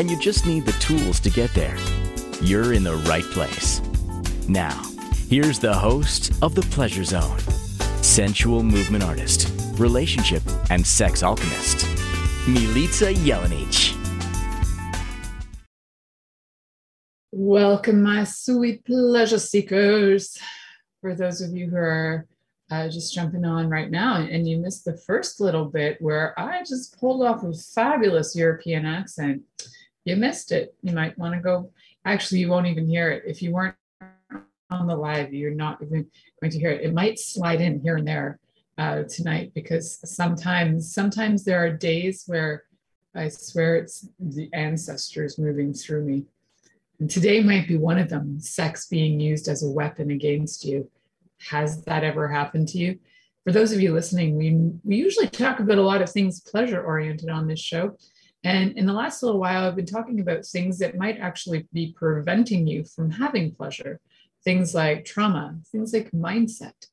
and you just need the tools to get there, you're in the right place. Now, here's the host of The Pleasure Zone sensual movement artist, relationship, and sex alchemist, Milica Jelenic. Welcome, my sweet pleasure seekers. For those of you who are uh, just jumping on right now, and you missed the first little bit where I just pulled off a fabulous European accent, you missed it. You might want to go. Actually, you won't even hear it. If you weren't on the live, you're not even going to hear it. It might slide in here and there uh, tonight because sometimes, sometimes there are days where I swear it's the ancestors moving through me. And today might be one of them sex being used as a weapon against you. Has that ever happened to you? For those of you listening, we, we usually talk about a lot of things pleasure oriented on this show. And in the last little while, I've been talking about things that might actually be preventing you from having pleasure. Things like trauma, things like mindset.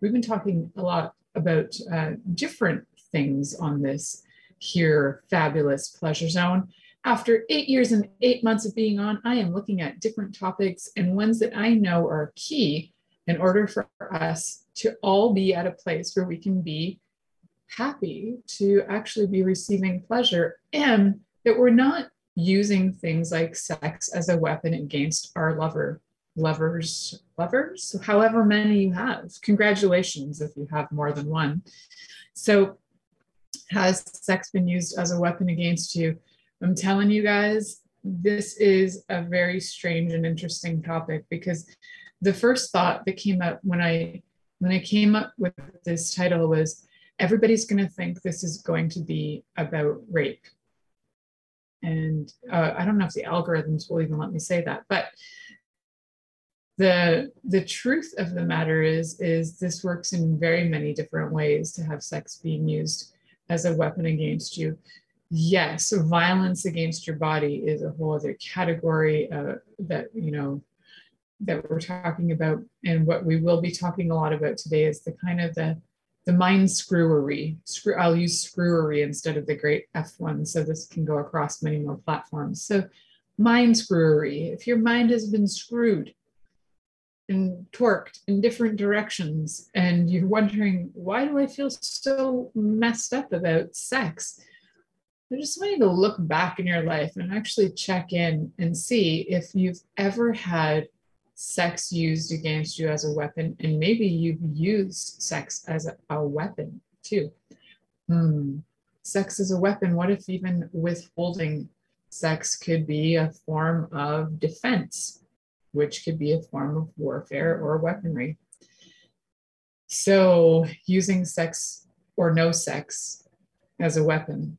We've been talking a lot about uh, different things on this here fabulous pleasure zone. After eight years and eight months of being on, I am looking at different topics and ones that I know are key in order for us to all be at a place where we can be happy to actually be receiving pleasure and that we're not using things like sex as a weapon against our lover lovers lovers however many you have. Congratulations if you have more than one. So has sex been used as a weapon against you? I'm telling you guys this is a very strange and interesting topic because the first thought that came up when i when i came up with this title was everybody's going to think this is going to be about rape. And uh, I don't know if the algorithms will even let me say that, but the the truth of the matter is is this works in very many different ways to have sex being used as a weapon against you yes violence against your body is a whole other category uh, that you know that we're talking about and what we will be talking a lot about today is the kind of the the mind screwery. Screw, I'll use screwery instead of the great F1, so this can go across many more platforms. So, mind screwery. If your mind has been screwed and torqued in different directions, and you're wondering, why do I feel so messed up about sex? I just want you to look back in your life and actually check in and see if you've ever had sex used against you as a weapon, and maybe you've used sex as a, a weapon too. Hmm. Sex as a weapon. What if even withholding sex could be a form of defense, which could be a form of warfare or weaponry? So, using sex or no sex as a weapon,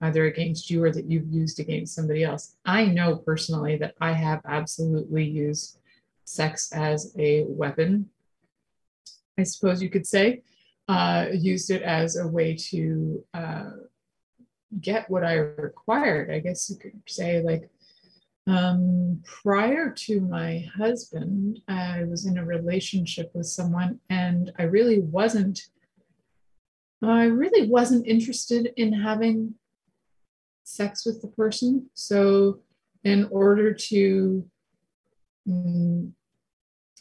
either against you or that you've used against somebody else. I know personally that I have absolutely used sex as a weapon, I suppose you could say, uh, used it as a way to uh, get what I required. I guess you could say, like, um, prior to my husband, I was in a relationship with someone, and I really wasn't. I really wasn't interested in having sex with the person. So, in order to mm,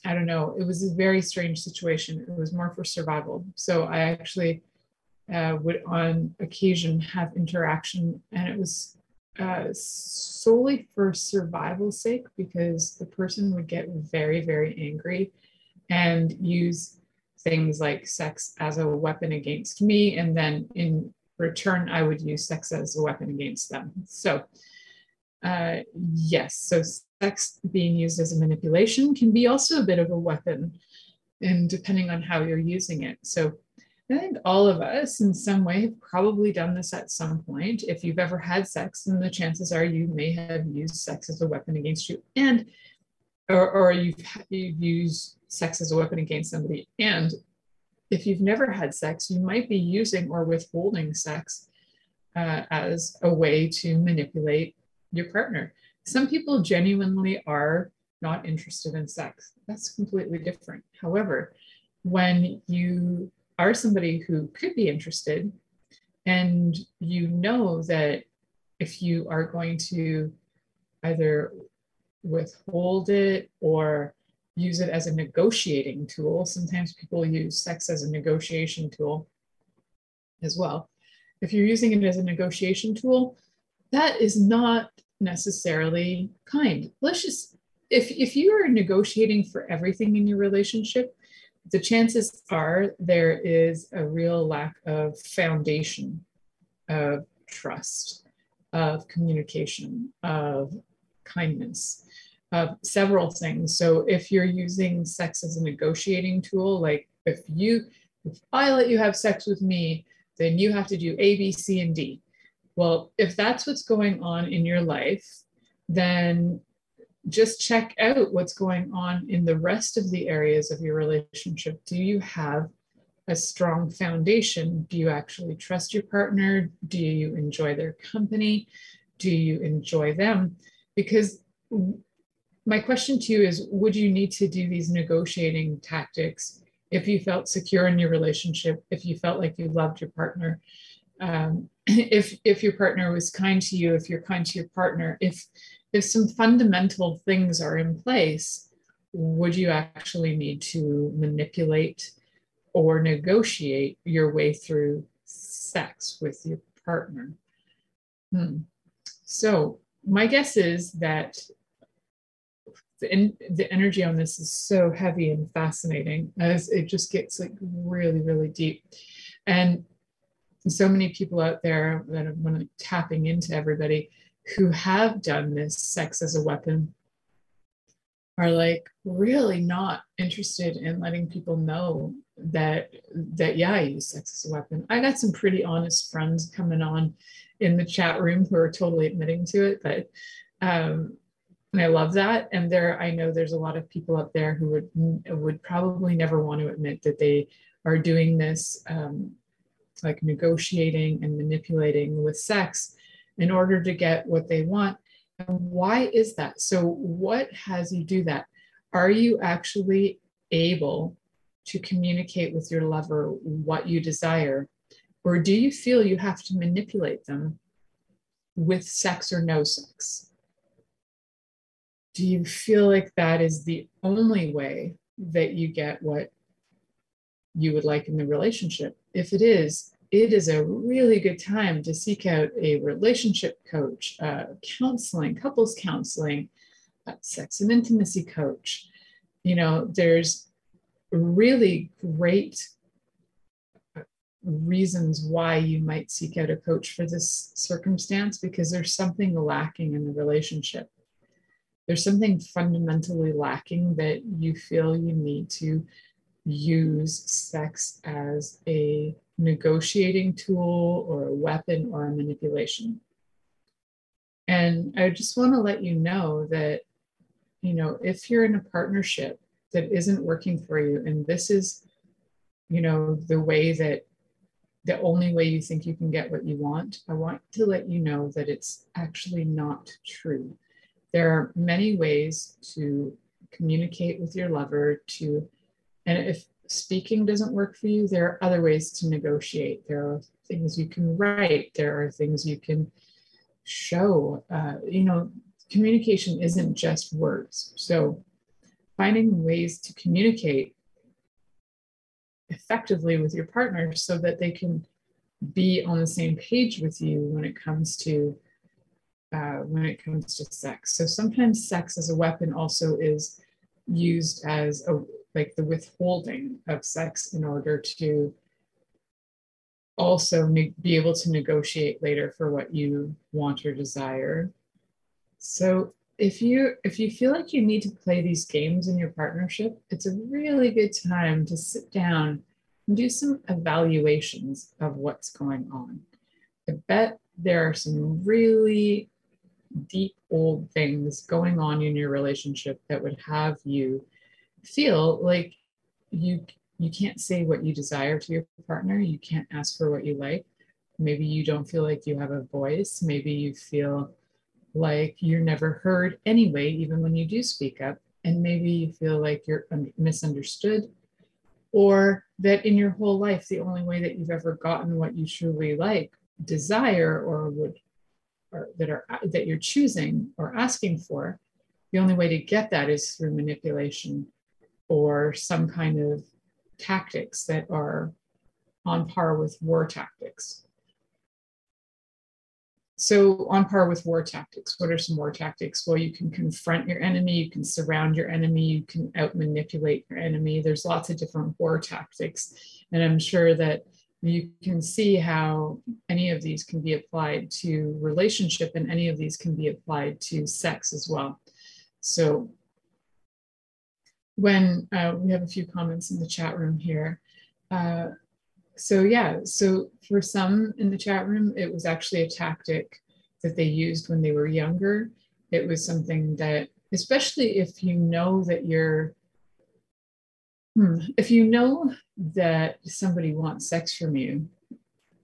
I don't know, it was a very strange situation. It was more for survival. So I actually uh, would on occasion have interaction, and it was uh, solely for survival's sake because the person would get very, very angry and use things like sex as a weapon against me. And then in return, I would use sex as a weapon against them. So, uh, yes, so sex being used as a manipulation can be also a bit of a weapon, and depending on how you're using it. So I think all of us in some way have probably done this at some point. If you've ever had sex, then the chances are you may have used sex as a weapon against you. And or, or you've, you've used sex as a weapon against somebody. And if you've never had sex, you might be using or withholding sex uh, as a way to manipulate your partner. Some people genuinely are not interested in sex. That's completely different. However, when you are somebody who could be interested and you know that if you are going to either withhold it or use it as a negotiating tool, sometimes people use sex as a negotiation tool as well. If you're using it as a negotiation tool, that is not necessarily kind. Let's just if if you are negotiating for everything in your relationship, the chances are there is a real lack of foundation of trust, of communication, of kindness, of several things. So if you're using sex as a negotiating tool, like if you if I let you have sex with me, then you have to do A, B, C, and D. Well, if that's what's going on in your life, then just check out what's going on in the rest of the areas of your relationship. Do you have a strong foundation? Do you actually trust your partner? Do you enjoy their company? Do you enjoy them? Because my question to you is Would you need to do these negotiating tactics if you felt secure in your relationship, if you felt like you loved your partner? Um, if if your partner was kind to you, if you're kind to your partner, if if some fundamental things are in place, would you actually need to manipulate or negotiate your way through sex with your partner? Hmm. So, my guess is that the, the energy on this is so heavy and fascinating as it just gets like really, really deep. And so many people out there that are tapping into everybody who have done this sex as a weapon are like really not interested in letting people know that that yeah I use sex as a weapon. I got some pretty honest friends coming on in the chat room who are totally admitting to it, but um, and I love that. And there, I know there's a lot of people out there who would would probably never want to admit that they are doing this, um, like negotiating and manipulating with sex in order to get what they want. And why is that? So, what has you do that? Are you actually able to communicate with your lover what you desire? Or do you feel you have to manipulate them with sex or no sex? Do you feel like that is the only way that you get what you would like in the relationship? If it is, it is a really good time to seek out a relationship coach, uh, counseling, couples counseling, uh, sex and intimacy coach. You know, there's really great uh, reasons why you might seek out a coach for this circumstance because there's something lacking in the relationship. There's something fundamentally lacking that you feel you need to use sex as a negotiating tool or a weapon or a manipulation. And I just want to let you know that, you know, if you're in a partnership that isn't working for you, and this is, you know, the way that the only way you think you can get what you want, I want to let you know that it's actually not true. There are many ways to communicate with your lover to and if speaking doesn't work for you, there are other ways to negotiate. There are things you can write, there are things you can show. Uh, you know, communication isn't just words. So, finding ways to communicate effectively with your partner so that they can be on the same page with you when it comes to uh, when it comes to sex. So sometimes sex as a weapon also is used as a like the withholding of sex in order to also ne- be able to negotiate later for what you want or desire so if you if you feel like you need to play these games in your partnership it's a really good time to sit down and do some evaluations of what's going on. I bet there are some really deep old things going on in your relationship that would have you feel like you you can't say what you desire to your partner. You can't ask for what you like. Maybe you don't feel like you have a voice. Maybe you feel like you're never heard anyway even when you do speak up. And maybe you feel like you're misunderstood or that in your whole life the only way that you've ever gotten what you truly like desire or would or that are that you're choosing or asking for the only way to get that is through manipulation or some kind of tactics that are on par with war tactics. So on par with war tactics what are some war tactics? Well you can confront your enemy you can surround your enemy you can out manipulate your enemy. There's lots of different war tactics and i'm sure that you can see how any of these can be applied to relationship and any of these can be applied to sex as well. So when uh, we have a few comments in the chat room here. Uh, so yeah, so for some in the chat room, it was actually a tactic that they used when they were younger. It was something that, especially if you know that you're Hmm. If you know that somebody wants sex from you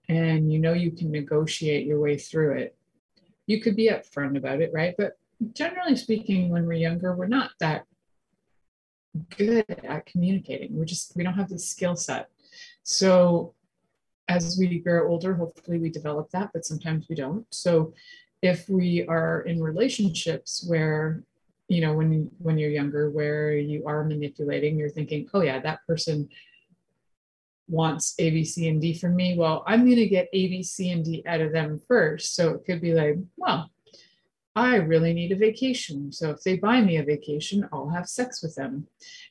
and you know you can negotiate your way through it, you could be upfront about it, right? But generally speaking, when we're younger, we're not that good at communicating. We're just, we don't have the skill set. So as we grow older, hopefully we develop that, but sometimes we don't. So if we are in relationships where you know when when you're younger where you are manipulating you're thinking oh yeah that person wants a b c and d from me well i'm going to get a b c and d out of them first so it could be like well i really need a vacation so if they buy me a vacation i'll have sex with them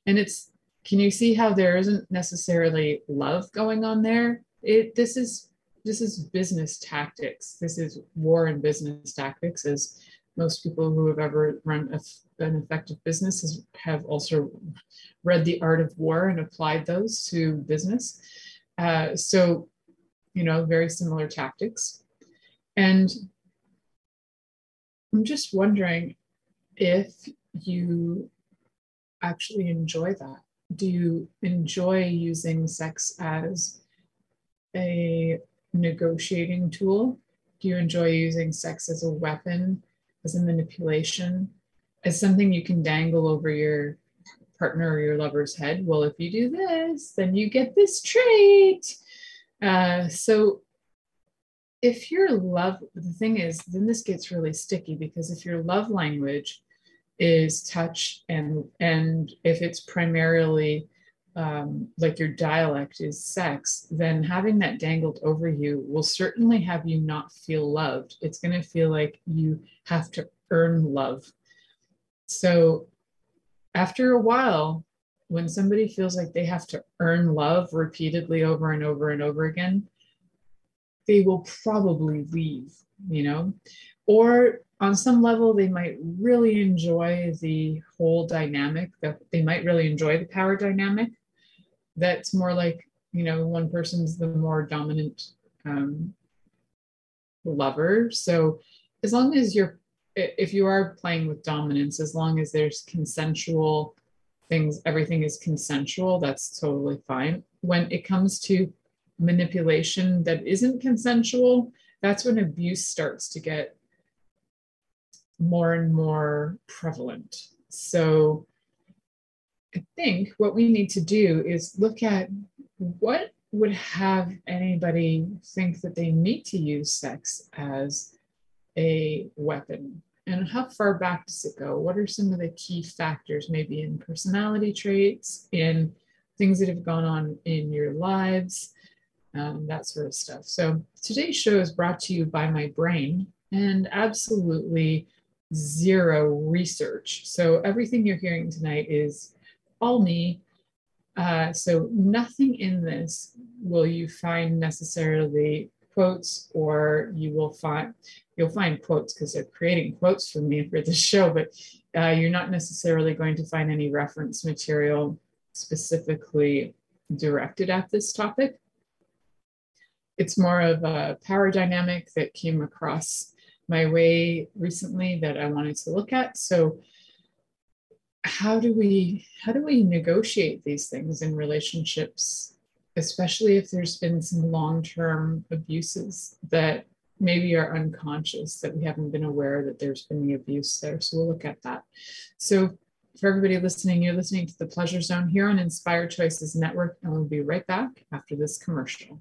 and it's can you see how there isn't necessarily love going on there it this is this is business tactics this is war and business tactics as most people who have ever run a, an effective business has, have also read The Art of War and applied those to business. Uh, so, you know, very similar tactics. And I'm just wondering if you actually enjoy that. Do you enjoy using sex as a negotiating tool? Do you enjoy using sex as a weapon as a manipulation, as something you can dangle over your partner or your lover's head. Well, if you do this, then you get this trait. Uh, so if your love, the thing is, then this gets really sticky because if your love language is touch and and if it's primarily um, like your dialect is sex, then having that dangled over you will certainly have you not feel loved. It's going to feel like you have to earn love. So after a while, when somebody feels like they have to earn love repeatedly over and over and over again, they will probably leave, you know? Or on some level, they might really enjoy the whole dynamic, that they might really enjoy the power dynamic that's more like you know one person's the more dominant um, lover so as long as you're if you are playing with dominance as long as there's consensual things everything is consensual that's totally fine when it comes to manipulation that isn't consensual that's when abuse starts to get more and more prevalent. So I think what we need to do is look at what would have anybody think that they need to use sex as a weapon and how far back does it go? What are some of the key factors maybe in personality traits in things that have gone on in your lives um, that sort of stuff so today's show is brought to you by my brain and absolutely zero research so everything you're hearing tonight is all me. Uh, so nothing in this will you find necessarily quotes or you will find you'll find quotes because they're creating quotes for me for this show but uh, you're not necessarily going to find any reference material specifically directed at this topic. It's more of a power dynamic that came across my way recently that I wanted to look at. So how do we how do we negotiate these things in relationships especially if there's been some long-term abuses that maybe are unconscious that we haven't been aware that there's been the abuse there? So we'll look at that. So for everybody listening you're listening to the pleasure zone here on inspired choices network and we'll be right back after this commercial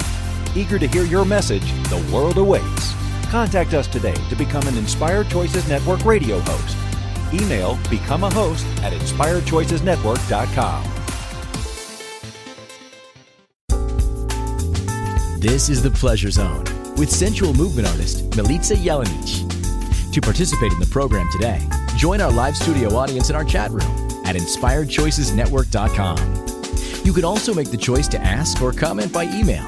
Eager to hear your message, the world awaits. Contact us today to become an Inspired Choices Network radio host Email become a host at inspiredchoicesnetwork.com. This is the Pleasure Zone with sensual movement artist Milica Jelenic. To participate in the program today, join our live studio audience in our chat room at inspiredchoicesnetwork.com. You can also make the choice to ask or comment by email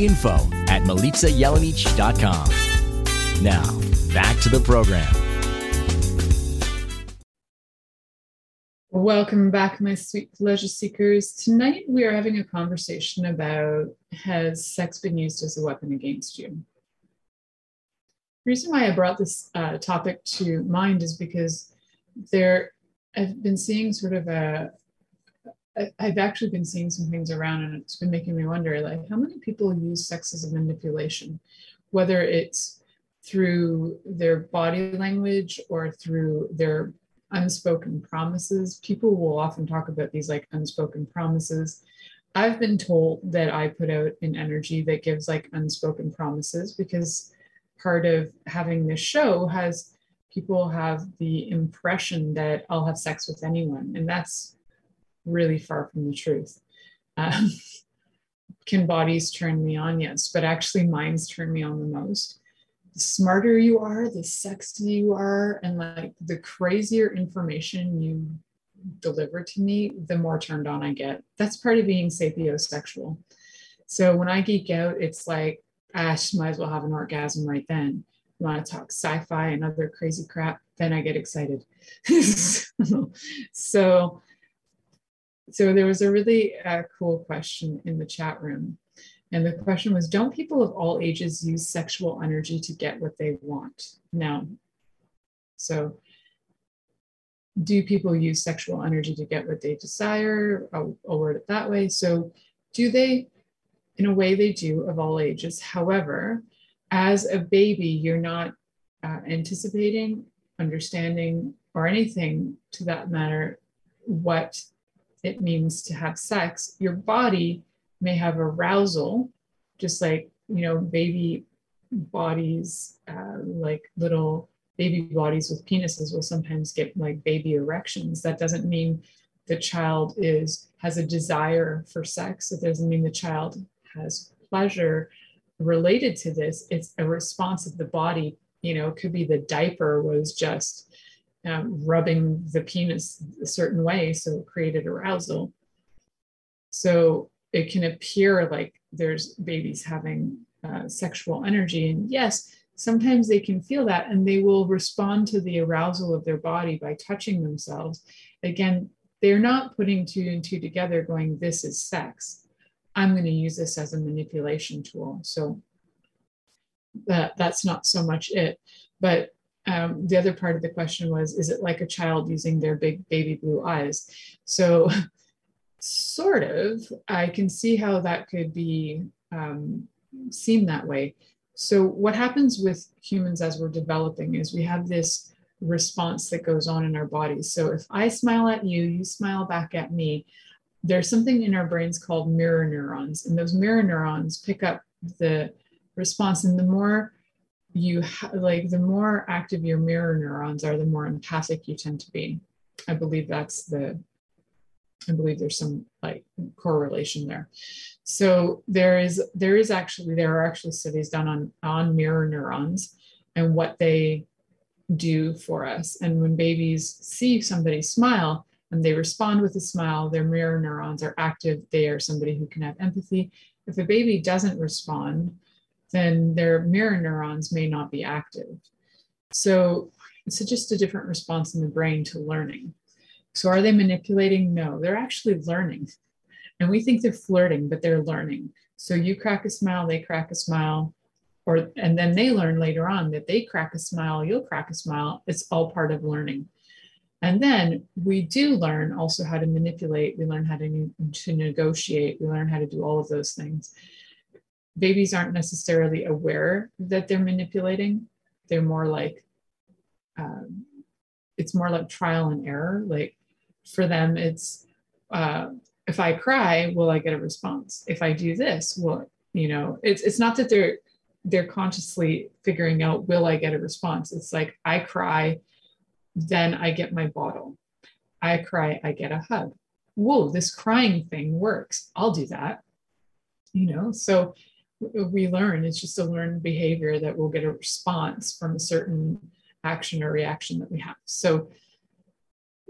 info at milicajelenic.com. Now, back to the program. Welcome back, my sweet pleasure seekers. Tonight we are having a conversation about has sex been used as a weapon against you? The reason why I brought this uh, topic to mind is because there, I've been seeing sort of a, I've actually been seeing some things around, and it's been making me wonder, like, how many people use sex as a manipulation, whether it's through their body language or through their unspoken promises. People will often talk about these like unspoken promises. I've been told that I put out an energy that gives like unspoken promises because part of having this show has people have the impression that I'll have sex with anyone, and that's really far from the truth. Um, can bodies turn me on? Yes, but actually, minds turn me on the most the smarter you are, the sexier you are, and like the crazier information you deliver to me, the more turned on I get. That's part of being sapiosexual. So when I geek out, it's like, ah, might as well have an orgasm right then. Want to talk sci-fi and other crazy crap, then I get excited. so, so there was a really uh, cool question in the chat room and the question was Don't people of all ages use sexual energy to get what they want? No. So, do people use sexual energy to get what they desire? I'll, I'll word it that way. So, do they? In a way, they do of all ages. However, as a baby, you're not uh, anticipating, understanding, or anything to that matter what it means to have sex. Your body may have arousal, just like, you know, baby bodies, uh, like little baby bodies with penises will sometimes get like baby erections. That doesn't mean the child is has a desire for sex. It doesn't mean the child has pleasure related to this. It's a response of the body. You know, it could be the diaper was just um, rubbing the penis a certain way, so it created arousal. So it can appear like there's babies having uh, sexual energy. And yes, sometimes they can feel that and they will respond to the arousal of their body by touching themselves. Again, they're not putting two and two together going, this is sex. I'm going to use this as a manipulation tool. So that that's not so much it. But um, the other part of the question was, is it like a child using their big baby blue eyes? So sort of, I can see how that could be um, seen that way. So what happens with humans as we're developing is we have this response that goes on in our bodies. So if I smile at you, you smile back at me, there's something in our brains called mirror neurons, and those mirror neurons pick up the response. And the more you ha- like, the more active your mirror neurons are, the more empathic you tend to be. I believe that's the I believe there's some like correlation there. So there is there is actually there are actually studies done on on mirror neurons and what they do for us. And when babies see somebody smile and they respond with a smile, their mirror neurons are active. They are somebody who can have empathy. If a baby doesn't respond, then their mirror neurons may not be active. So it's just a different response in the brain to learning. So are they manipulating? No, they're actually learning. And we think they're flirting, but they're learning. So you crack a smile, they crack a smile, or and then they learn later on that they crack a smile, you'll crack a smile. It's all part of learning. And then we do learn also how to manipulate. We learn how to, to negotiate. We learn how to do all of those things. Babies aren't necessarily aware that they're manipulating. They're more like, um, it's more like trial and error. Like for them, it's uh, if I cry, will I get a response? If I do this, will you know? It's it's not that they're they're consciously figuring out will I get a response. It's like I cry, then I get my bottle. I cry, I get a hug. Whoa, this crying thing works. I'll do that. You know, so we learn. It's just a learned behavior that we'll get a response from a certain action or reaction that we have. So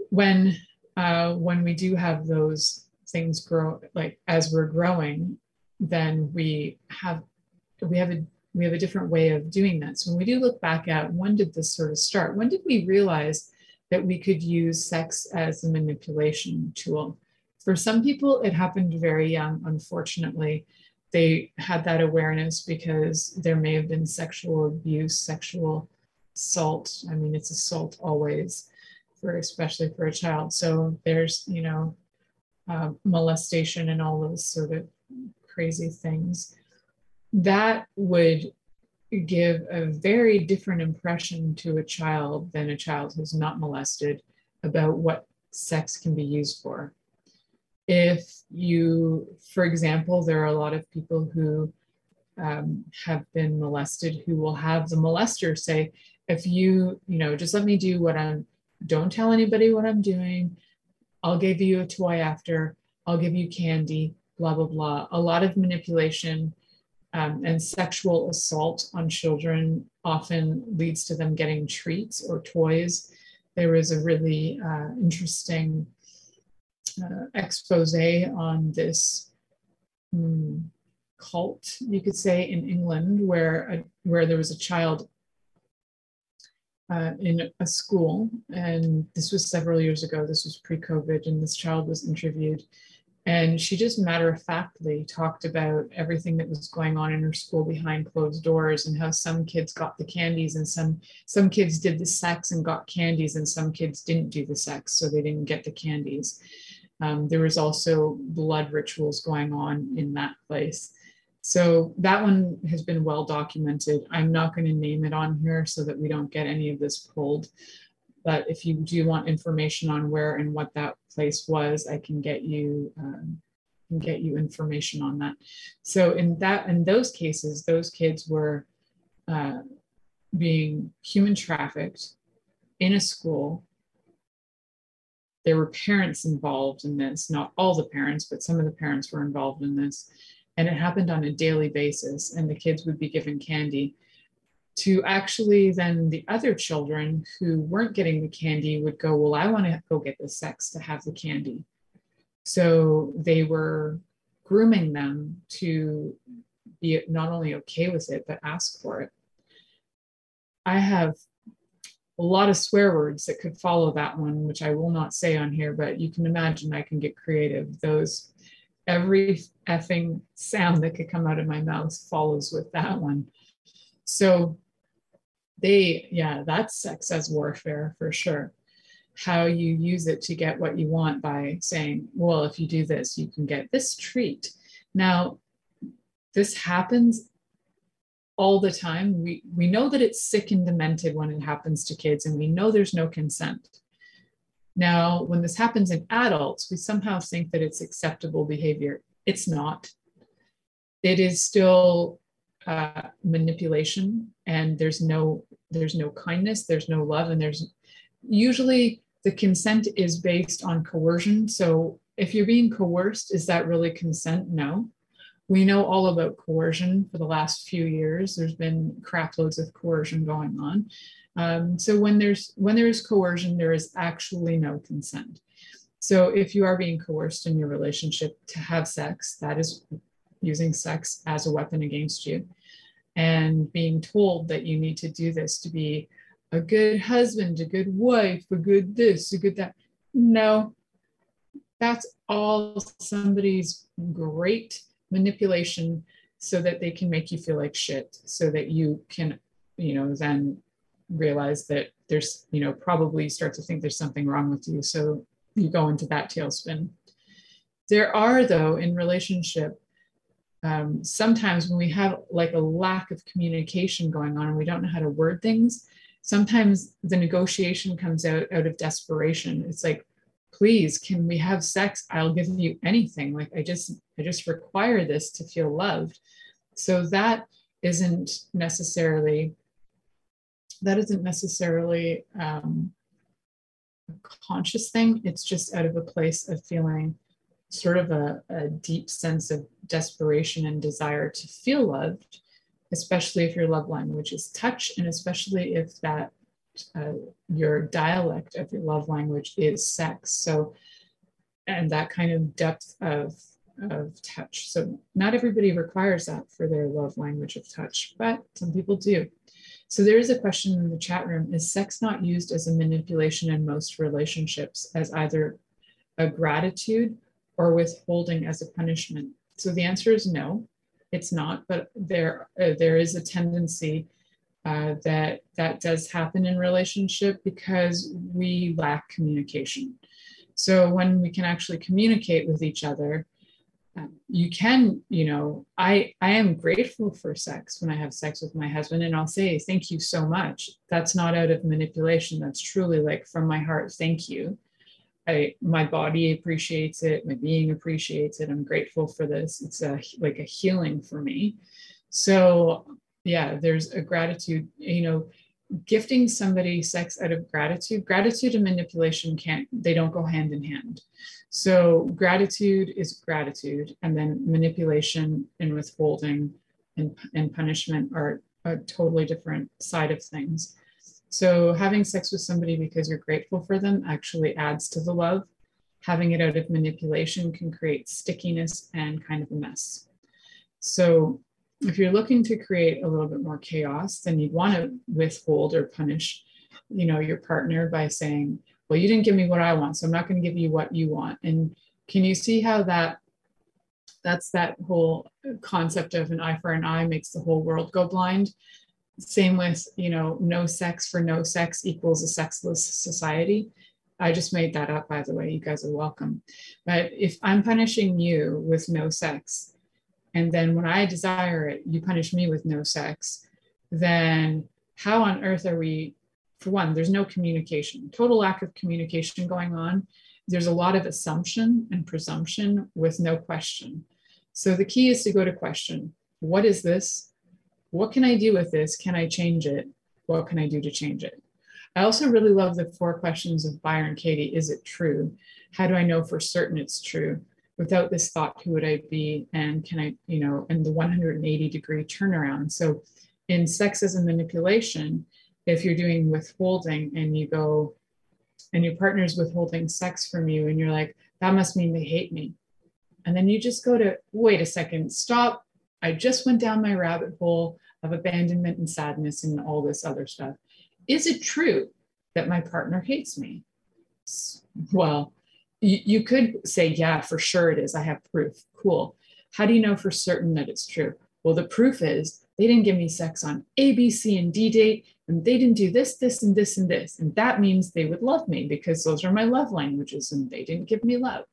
when uh, when we do have those things grow like as we're growing then we have we have a we have a different way of doing that so when we do look back at when did this sort of start when did we realize that we could use sex as a manipulation tool for some people it happened very young unfortunately they had that awareness because there may have been sexual abuse sexual assault i mean it's assault always for especially for a child. So there's you know uh, molestation and all those sort of crazy things that would give a very different impression to a child than a child who's not molested about what sex can be used for. If you, for example, there are a lot of people who um, have been molested who will have the molester say, if you, you know, just let me do what I'm don't tell anybody what I'm doing. I'll give you a toy after. I'll give you candy, blah, blah, blah. A lot of manipulation um, and sexual assault on children often leads to them getting treats or toys. There was a really uh, interesting uh, expose on this um, cult, you could say, in England, where a, where there was a child uh, in a school, and this was several years ago. This was pre-COVID, and this child was interviewed, and she just matter of factly talked about everything that was going on in her school behind closed doors, and how some kids got the candies, and some some kids did the sex and got candies, and some kids didn't do the sex, so they didn't get the candies. Um, there was also blood rituals going on in that place. So that one has been well documented. I'm not going to name it on here so that we don't get any of this pulled. But if you do want information on where and what that place was, I can get you um, can get you information on that. So in that in those cases, those kids were uh, being human trafficked in a school. There were parents involved in this, not all the parents, but some of the parents were involved in this and it happened on a daily basis and the kids would be given candy to actually then the other children who weren't getting the candy would go well i want to go get the sex to have the candy so they were grooming them to be not only okay with it, but ask for it. I have a lot of swear words that could follow that one, which I will not say on here, but you can imagine I can get creative. Those every effing sound that could come out of my mouth follows with that one. So they, yeah, that's sex as warfare for sure. How you use it to get what you want by saying, well, if you do this, you can get this treat. Now, this happens all the time. We, we know that it's sick and demented when it happens to kids, and we know there's no consent. Now, when this happens in adults, we somehow think that it's acceptable behavior. It's not. It is still uh, manipulation, and there's no there's no kindness, there's no love, and there's usually the consent is based on coercion. So if you're being coerced, is that really consent? No. We know all about coercion for the last few years. There's been craploads of coercion going on. Um, so when there's when there is coercion, there is actually no consent. So if you are being coerced in your relationship to have sex, that is using sex as a weapon against you, and being told that you need to do this to be a good husband, a good wife, a good this, a good that. No, that's all somebody's great manipulation so that they can make you feel like shit, so that you can, you know, then realize that there's, you know, probably start to think there's something wrong with you. So you go into that tailspin. There are, though, in relationship, um, sometimes when we have like a lack of communication going on and we don't know how to word things, sometimes the negotiation comes out out of desperation. It's like, please, can we have sex? I'll give you anything. Like I just, I just require this to feel loved. So that isn't necessarily that isn't necessarily um, a conscious thing. It's just out of a place of feeling sort of a, a deep sense of desperation and desire to feel loved, especially if your love language is touch, and especially if that uh, your dialect of your love language is sex. So, and that kind of depth of of touch. So, not everybody requires that for their love language of touch, but some people do. So there is a question in the chat room Is sex not used as a manipulation in most relationships as either a gratitude or withholding as a punishment? So the answer is no, it's not, but there, uh, there is a tendency uh, that that does happen in relationship because we lack communication. So when we can actually communicate with each other, you can you know i i am grateful for sex when i have sex with my husband and i'll say thank you so much. That's not out of manipulation. That's truly like from my heart thank you. I my body appreciates it. My being appreciates it. I'm grateful for this. It's a like a healing for me. So yeah there's a gratitude you know gifting somebody sex out of gratitude gratitude and manipulation can't they don't go hand in hand. So gratitude is gratitude and then manipulation and withholding and, and punishment are a totally different side of things. So having sex with somebody because you're grateful for them actually adds to the love. Having it out of manipulation can create stickiness and kind of a mess. So if you're looking to create a little bit more chaos, then you'd want to withhold or punish, you know, your partner by saying, well, you didn't give me what I want, so I'm not going to give you what you want. And can you see how that that's that whole concept of an eye for an eye makes the whole world go blind? Same with, you know, no sex for no sex equals a sexless society. I just made that up, by the way. You guys are welcome. But if I'm punishing you with no sex, and then when I desire it, you punish me with no sex, then how on earth are we? For one, there's no communication, total lack of communication going on. There's a lot of assumption and presumption with no question. So the key is to go to question What is this? What can I do with this? Can I change it? What can I do to change it? I also really love the four questions of Byron Katie. Is it true? How do I know for certain it's true? Without this thought, who would I be? And can I, you know, and the 180 degree turnaround. So in sexism manipulation, if you're doing withholding and you go, and your partner's withholding sex from you, and you're like, that must mean they hate me. And then you just go to, wait a second, stop I just went down my rabbit hole of abandonment and sadness and all this other stuff. Is it true that my partner hates me? Well, you, you could say, yeah, for sure it is. I have proof. Cool. How do you know for certain that it's true? Well, the proof is they didn't give me sex on A, B, C, and D date, and they didn't do this, this, and this, and this. And that means they would love me because those are my love languages and they didn't give me love.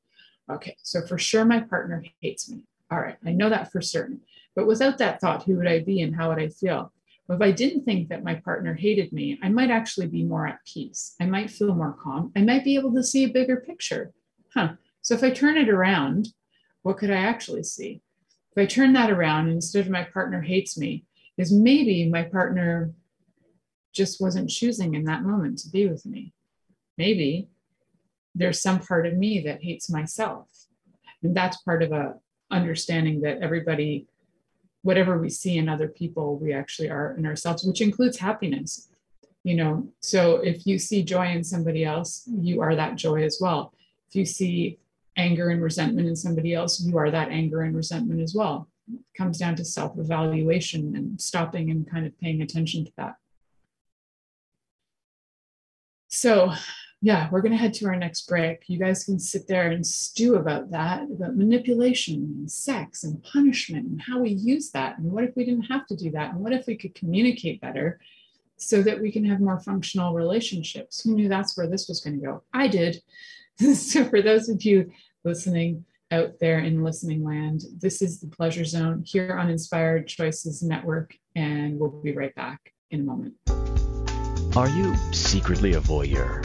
Okay, so for sure my partner hates me. All right, I know that for certain. But without that thought, who would I be and how would I feel? If I didn't think that my partner hated me, I might actually be more at peace. I might feel more calm. I might be able to see a bigger picture. Huh. So if I turn it around, what could I actually see? If I turn that around instead of my partner hates me, is maybe my partner just wasn't choosing in that moment to be with me. Maybe there's some part of me that hates myself. And that's part of a understanding that everybody whatever we see in other people, we actually are in ourselves, which includes happiness. You know, so if you see joy in somebody else, you are that joy as well. If you see anger and resentment in somebody else, you are that anger and resentment as well. It comes down to self evaluation and stopping and kind of paying attention to that. So, yeah, we're going to head to our next break. You guys can sit there and stew about that, about manipulation and sex and punishment and how we use that. And what if we didn't have to do that? And what if we could communicate better so that we can have more functional relationships? Who knew that's where this was going to go? I did. so, for those of you listening out there in listening land, this is the Pleasure Zone here on Inspired Choices Network. And we'll be right back in a moment. Are you secretly a voyeur,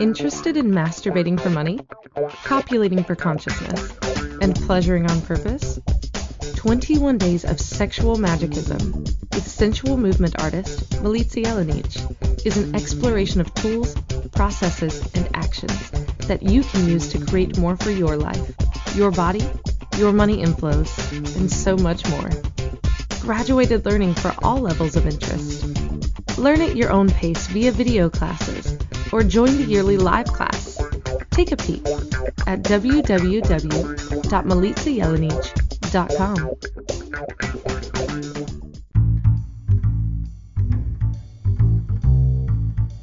Interested in masturbating for money, copulating for consciousness, and pleasuring on purpose? 21 Days of Sexual Magicism with sensual movement artist Milica Jelenic is an exploration of tools, processes, and actions that you can use to create more for your life, your body, your money inflows, and so much more. Graduated learning for all levels of interest. Learn at your own pace via video classes or join the yearly live class. Take a peek at www.milicajelenic.com.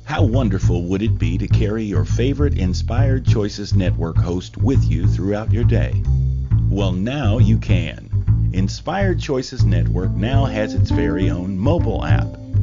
How wonderful would it be to carry your favorite Inspired Choices Network host with you throughout your day? Well, now you can. Inspired Choices Network now has its very own mobile app.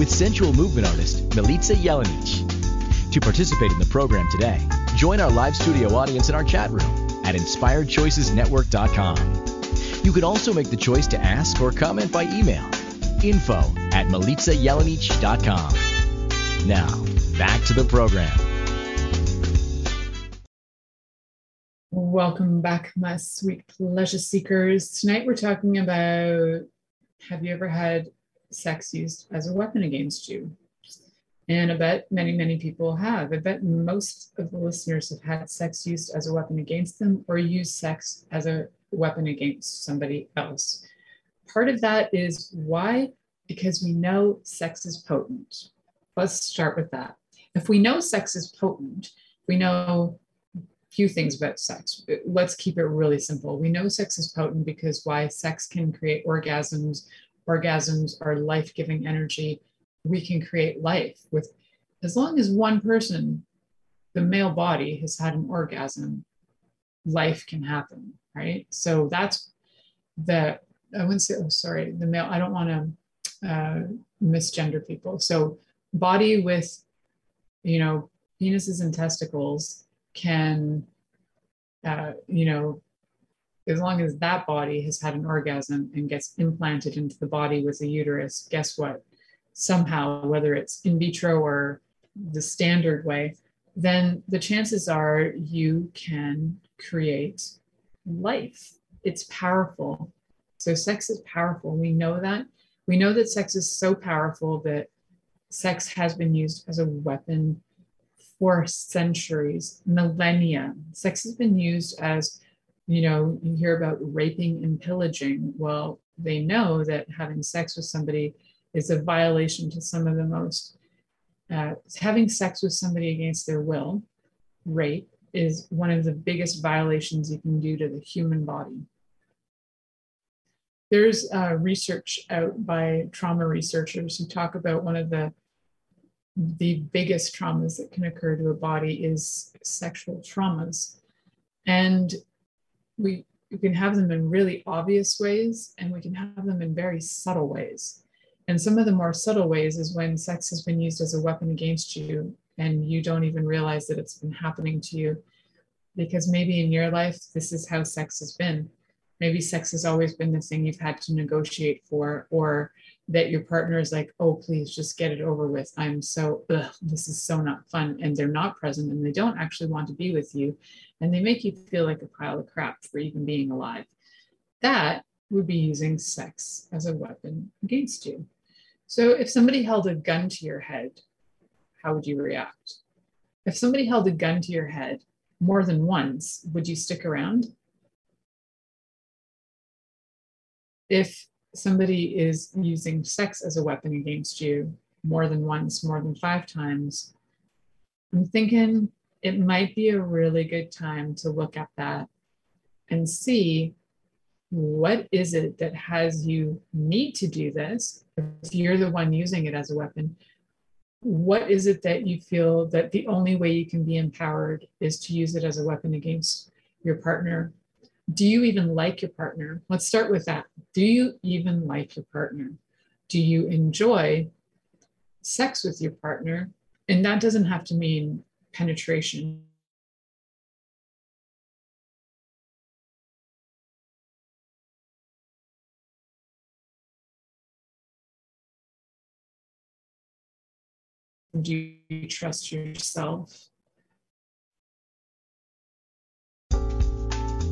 with sensual movement artist Milica Jelenic. To participate in the program today, join our live studio audience in our chat room at inspiredchoicesnetwork.com. You can also make the choice to ask or comment by email info at milicajelenic.com. Now, back to the program. Welcome back, my sweet pleasure seekers. Tonight we're talking about have you ever had sex used as a weapon against you? And I bet many, many people have. I bet most of the listeners have had sex used as a weapon against them or used sex as a weapon against somebody else. Part of that is why? Because we know sex is potent. Let's start with that. if we know sex is potent, we know a few things about sex. Let's keep it really simple. We know sex is potent because why sex can create orgasms. Orgasms are life giving energy. We can create life with, as long as one person, the male body, has had an orgasm, life can happen, right? So that's the, I wouldn't say, oh, sorry, the male, I don't want to uh, misgender people. So body with, you know, penises and testicles can, uh, you know, as long as that body has had an orgasm and gets implanted into the body with a uterus, guess what? Somehow, whether it's in vitro or the standard way, then the chances are you can create life. It's powerful. So, sex is powerful. We know that. We know that sex is so powerful that sex has been used as a weapon for centuries, millennia. Sex has been used as, you know, you hear about raping and pillaging. Well, they know that having sex with somebody is a violation to some of the most, uh, having sex with somebody against their will, rape, is one of the biggest violations you can do to the human body. There's uh, research out by trauma researchers who talk about one of the the biggest traumas that can occur to a body is sexual traumas. And we, we can have them in really obvious ways and we can have them in very subtle ways. And some of the more subtle ways is when sex has been used as a weapon against you and you don't even realize that it's been happening to you. Because maybe in your life, this is how sex has been. Maybe sex has always been the thing you've had to negotiate for, or that your partner is like, oh, please just get it over with. I'm so, ugh, this is so not fun. And they're not present and they don't actually want to be with you. And they make you feel like a pile of crap for even being alive. That would be using sex as a weapon against you. So if somebody held a gun to your head, how would you react? If somebody held a gun to your head more than once, would you stick around? If somebody is using sex as a weapon against you more than once, more than five times, I'm thinking it might be a really good time to look at that and see what is it that has you need to do this. If you're the one using it as a weapon what is it that you feel that the only way you can be empowered is to use it as a weapon against your partner do you even like your partner? Let's start with that. Do you even like your partner? Do you enjoy sex with your partner? And that doesn't have to mean penetration. Do you trust yourself?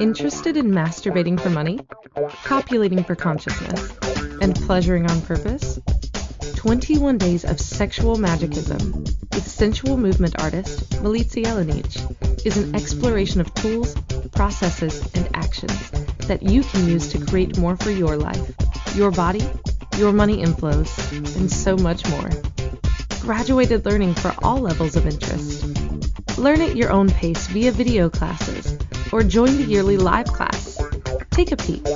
Interested in masturbating for money, copulating for consciousness, and pleasuring on purpose? 21 Days of Sexual Magicism with sensual movement artist Milica Jelenic is an exploration of tools, processes, and actions that you can use to create more for your life, your body, your money inflows, and so much more. Graduated learning for all levels of interest. Learn at your own pace via video classes or join the yearly live class. Take a peek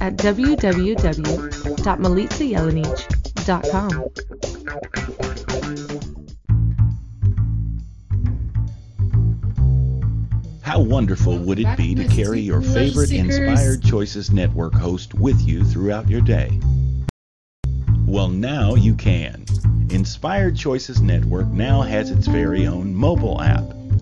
at www.milicajelenic.com. How wonderful would it be to carry your favorite Inspired Choices Network host with you throughout your day? Well, now you can. Inspired Choices Network now has its very own mobile app.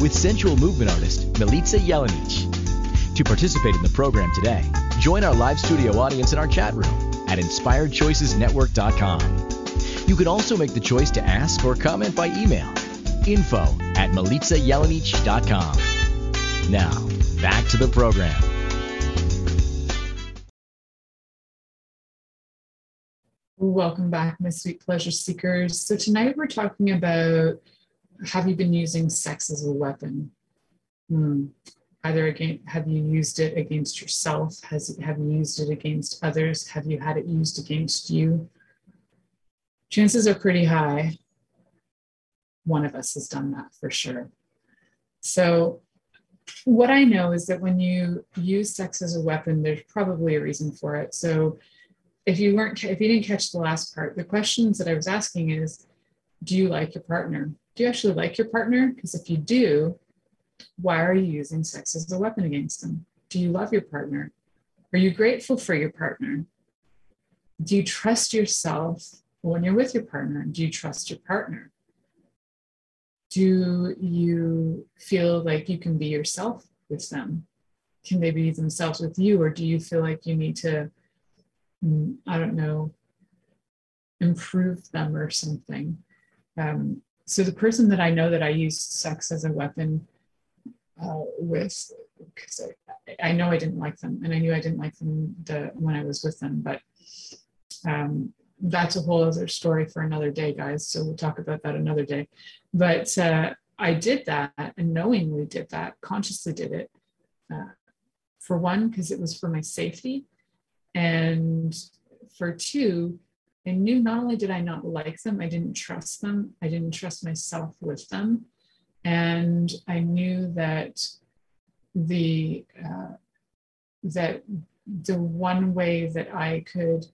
with sensual movement artist Milica Jelenic. To participate in the program today, join our live studio audience in our chat room at inspiredchoicesnetwork.com. You can also make the choice to ask or comment by email. Info at milicajelenic.com. Now, back to the program. Welcome back, my sweet pleasure seekers. So, tonight we're talking about have you been using sex as a weapon? Hmm. Either again, have you used it against yourself? Has have you used it against others? Have you had it used against you? chances are pretty high one of us has done that for sure. So, what I know is that when you use sex as a weapon, there's probably a reason for it. So, if you weren't, if you didn't catch the last part, the questions that I was asking is, do you like your partner? Do you actually like your partner? Because if you do, why are you using sex as a weapon against them? Do you love your partner? Are you grateful for your partner? Do you trust yourself when you're with your partner, do you trust your partner? Do you feel like you can be yourself with them? Can they be themselves with you? Or do you feel like you need to, mm, I don't know, improve them or something? Um, so the person that I know that I used sex as a weapon uh, with, because I, I know I didn't like them and I knew I didn't like them the, when I was with them, but um, that's a whole other story for another day, guys. So we'll talk about that another day. But uh, I did that and knowingly did that, consciously did it. Uh, for one, because it was for my safety. And for two, I knew not only did I not like them, I didn't trust them, I didn't trust myself with them. And I knew that the uh, that the one way that I could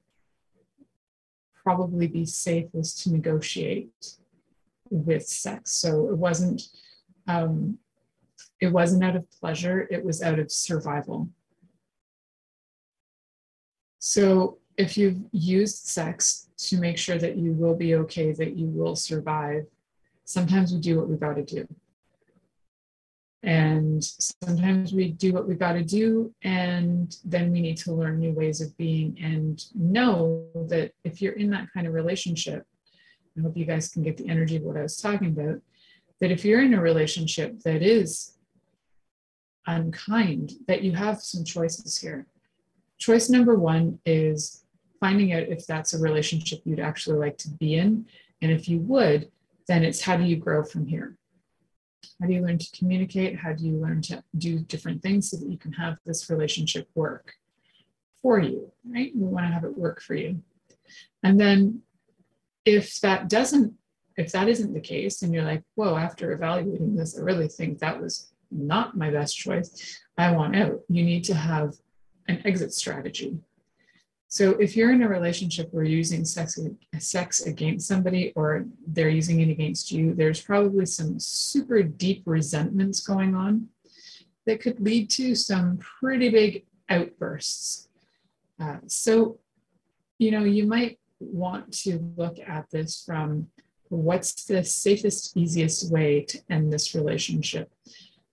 probably be safest to negotiate with sex. So it wasn't um, it wasn't out of pleasure, it was out of survival. So if you've used sex to make sure that you will be okay, that you will survive, sometimes we do what we've got to do. And sometimes we do what we've got to do, and then we need to learn new ways of being and know that if you're in that kind of relationship, I hope you guys can get the energy of what I was talking about. That if you're in a relationship that is unkind, that you have some choices here. Choice number one is finding out if that's a relationship you'd actually like to be in. And if you would, then it's how do you grow from here? How do you learn to communicate? How do you learn to do different things so that you can have this relationship work for you, right? We want to have it work for you. And then if that doesn't, if that isn't the case, and you're like, whoa, after evaluating this, I really think that was not my best choice. I want out. You need to have an exit strategy. So if you're in a relationship where you're using sex, sex against somebody or they're using it against you, there's probably some super deep resentments going on that could lead to some pretty big outbursts. Uh, so, you know, you might want to look at this from what's the safest, easiest way to end this relationship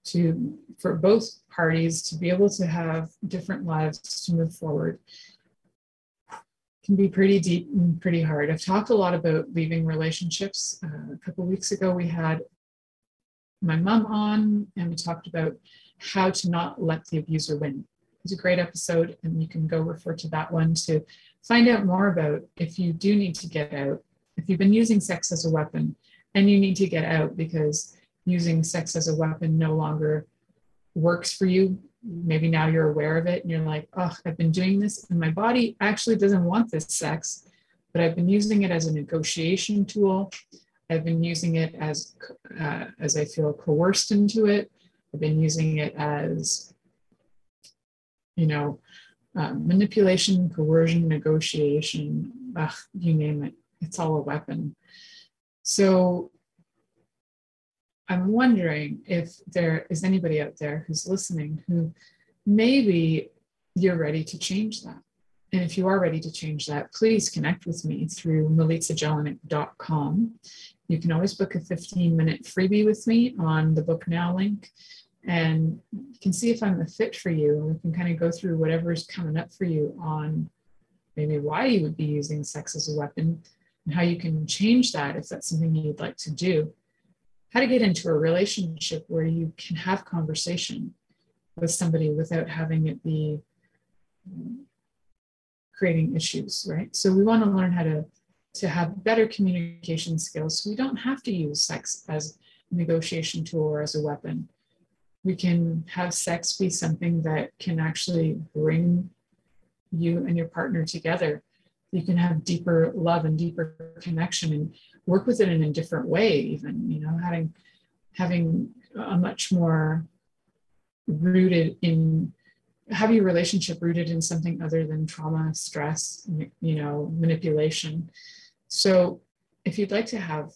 to for both parties to be able to have different lives to move forward can be pretty deep and pretty hard. I've talked a lot about leaving relationships. Uh, a couple weeks ago, we had my mom on, and we talked about how to not let the abuser win. It's a great episode, and you can go refer to that one to find out more about if you do need to get out, if you've been using sex as a weapon and you need to get out because using sex as a weapon no longer works for you. Maybe now you're aware of it and you're like, oh, I've been doing this and my body actually doesn't want this sex, but I've been using it as a negotiation tool. I've been using it as, uh, as I feel coerced into it. I've been using it as, you know, uh, manipulation, coercion, negotiation, ugh, you name it. It's all a weapon. So I'm wondering if there is anybody out there who's listening who maybe you're ready to change that. And if you are ready to change that, please connect with me through milicajelenic.com. You can always book a 15 minute freebie with me on the Book Now link. And you can see if I'm a fit for you. And we can kind of go through whatever's coming up for you on maybe why you would be using sex as a weapon and how you can change that if that's something you'd like to do how to get into a relationship where you can have conversation with somebody without having it be um, creating issues right? So we want to learn how to to have better communication skills. So we don't have to use sex as a negotiation tool or as a weapon. We can have sex be something that can actually bring you and your partner together. You can have deeper love and deeper connection and work with it in a different way even you know having having a much more rooted in have your relationship rooted in something other than trauma stress you know manipulation. So if you'd like to have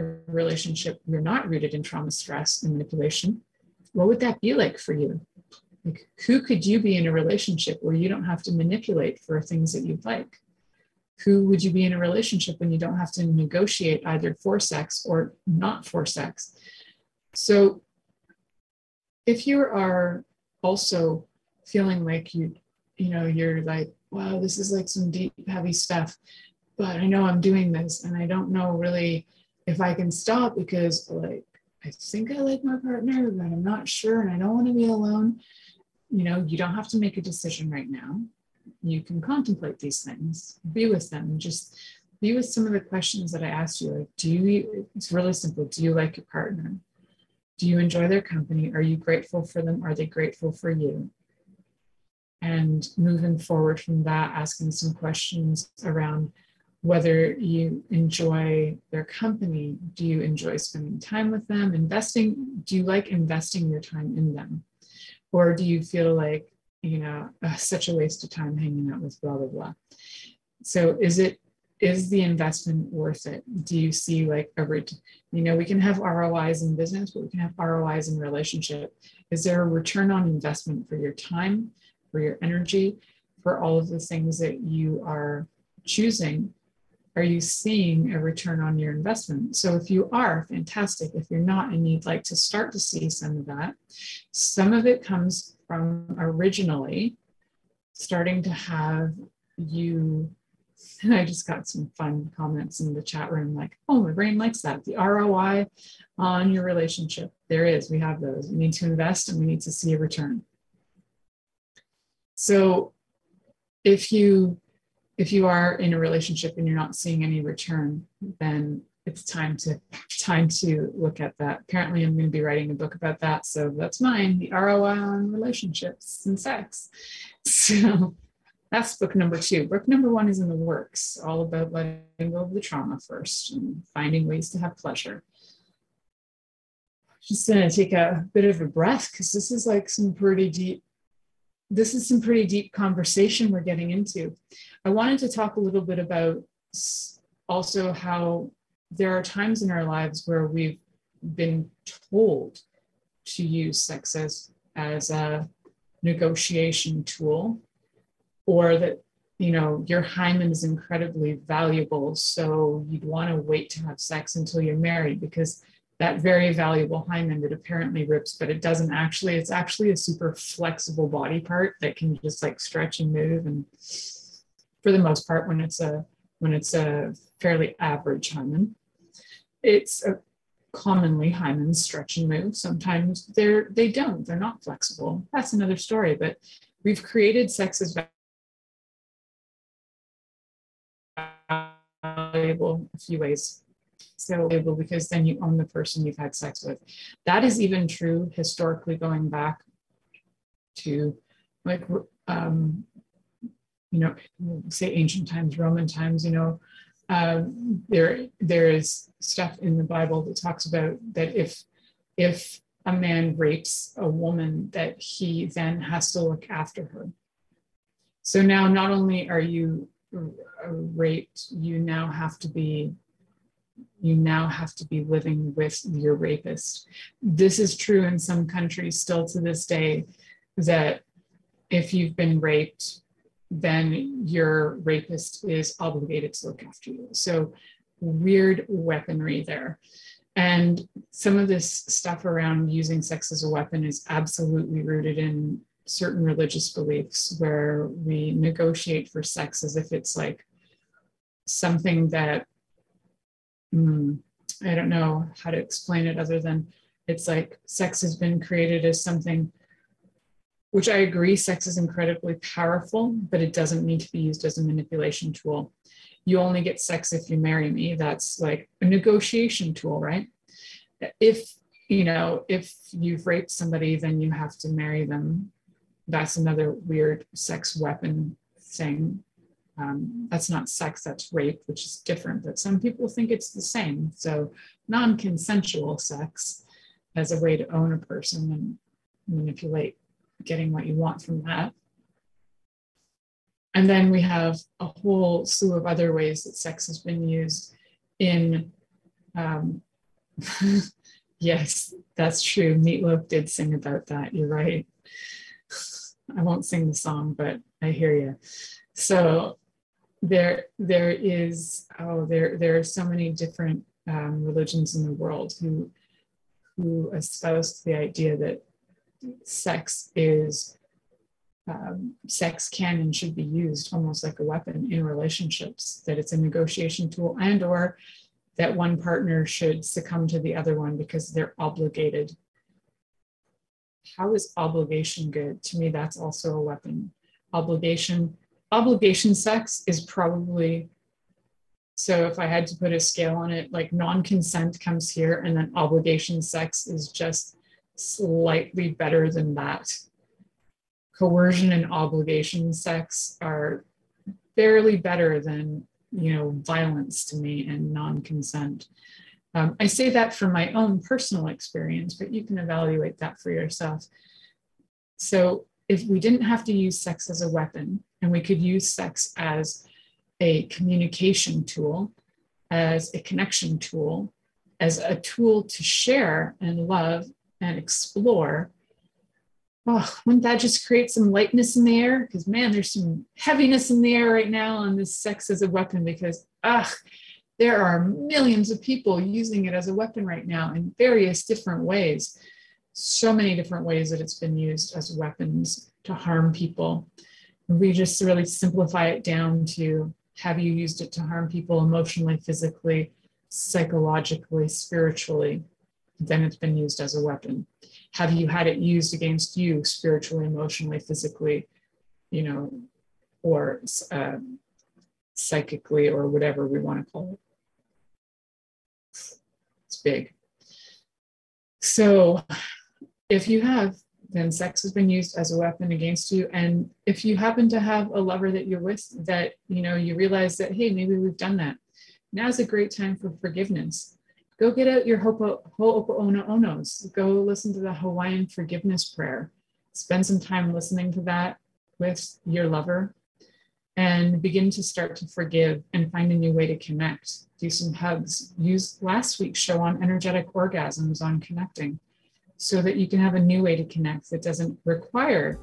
a relationship you're not rooted in trauma stress and manipulation what would that be like for you? Like who could you be in a relationship where you don't have to manipulate for things that you'd like who would you be in a relationship when you don't have to negotiate either for sex or not for sex? So if you are also feeling like you you know you're like wow this is like some deep heavy stuff but i know i'm doing this and i don't know really if i can stop because like i think i like my partner but i'm not sure and i don't want to be alone. You know you don't have to make a decision right now you can contemplate these things, be with them, just be with some of the questions that I asked you. Like, do you, it's really simple. Do you like your partner? Do you enjoy their company? Are you grateful for them? Are they grateful for you? And moving forward from that, asking some questions around whether you enjoy their company. Do you enjoy spending time with them? Investing, do you like investing your time in them? Or do you feel like you know, uh, such a waste of time hanging out with blah, blah, blah. So is it, is the investment worth it? Do you see like a, you know, we can have ROIs in business, but we can have ROIs in relationship. Is there a return on investment for your time, for your energy, for all of the things that you are choosing? Are you seeing a return on your investment? So if you are, fantastic. If you're not and you'd like to start to see some of that, some of it comes from originally starting to have you and I just got some fun comments in the chat room like, oh, my brain likes that. The ROI on your relationship. There is, we have those. We need to invest and we need to see a return. So if you if you are in a relationship and you're not seeing any return, then it's time to time to look at that. Apparently, I'm going to be writing a book about that, so that's mine: the ROI on relationships and sex. So that's book number two. Book number one is in the works, all about letting go of the trauma first and finding ways to have pleasure. Just going to take a bit of a breath because this is like some pretty deep. This is some pretty deep conversation we're getting into. I wanted to talk a little bit about also how there are times in our lives where we've been told to use sex as, as a negotiation tool or that you know your hymen is incredibly valuable so you'd want to wait to have sex until you're married because that very valuable hymen that apparently rips but it doesn't actually it's actually a super flexible body part that can just like stretch and move. And for the most part when it's a when it's a fairly average hymen it's a commonly hymens stretch and move. Sometimes they're they don't. They're not flexible. That's another story. But we've created sex as valuable a few ways. so valuable because then you own the person you've had sex with. That is even true historically going back to like um, you know say ancient times roman times you know uh, there there is stuff in the bible that talks about that if if a man rapes a woman that he then has to look after her. So now not only are you raped you now have to be you now have to be living with your rapist. This is true in some countries still to this day that if you've been raped then your rapist is obligated to look after you. So weird weaponry there. And some of this stuff around using sex as a weapon is absolutely rooted in certain religious beliefs where we negotiate for sex as if it's like something that mm, I don't know how to explain it other than it's like sex has been created as something which I agree, sex is incredibly powerful, but it doesn't need to be used as a manipulation tool. You only get sex if you marry me. That's like a negotiation tool, right? If you know, if you've raped somebody, then you have to marry them. That's another weird sex weapon thing. Um, that's not sex, that's rape, which is different, but some people think it's the same. So, non consensual sex as a way to own a person and manipulate getting what you want from that. And then we have a whole slew of other ways that sex has been used in. Um, yes, that's true. Meatloaf did sing about that. You're right. I won't sing the song, but I hear you. So there, there is oh, there there are so many different um, religions in the world who who espouse the idea that sex is um, sex can and should be used almost like a weapon in relationships that it's a negotiation tool and or that one partner should succumb to the other one because they're obligated. How is obligation good? To me that's also a weapon. Obligation obligation sex is probably so if i had to put a scale on it like non-consent comes here and then obligation sex is just slightly better than that. Coercion and obligation sex are barely better than you know violence to me and non-consent. Um, I say that from my own personal experience, but you can evaluate that for yourself. So if we didn't have to use sex as a weapon and we could use sex as a communication tool, as a connection tool, as a tool to share and love and explore, oh, wouldn't that just create some lightness in the air? Because man, there's some heaviness in the air right now on this sex as a weapon because ah, there are millions of people using it as a weapon right now in various different ways. So many different ways that it's been used as weapons to harm people. We just really simplify it down to have you used it to harm people emotionally, physically, psychologically, spiritually? Then it's been used as a weapon. Have you had it used against you spiritually, emotionally, physically, you know, or uh, psychically, or whatever we want to call it? It's big. So if you have, then sex has been used as a weapon against you. And if you happen to have a lover that you're with that, you know, you realize that, hey, maybe we've done that. Now's a great time for forgiveness go get out your ho'oponoponos. Go listen to the Hawaiian forgiveness prayer. Spend some time listening to that with your lover and begin to start to forgive and find a new way to connect. Do some hugs. Use last week's show on energetic orgasms on connecting so that you can have a new way to connect that doesn't require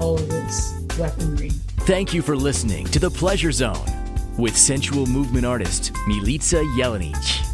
all of this weaponry. Thank you for listening to The Pleasure Zone with sensual movement artist Milica Jelenic.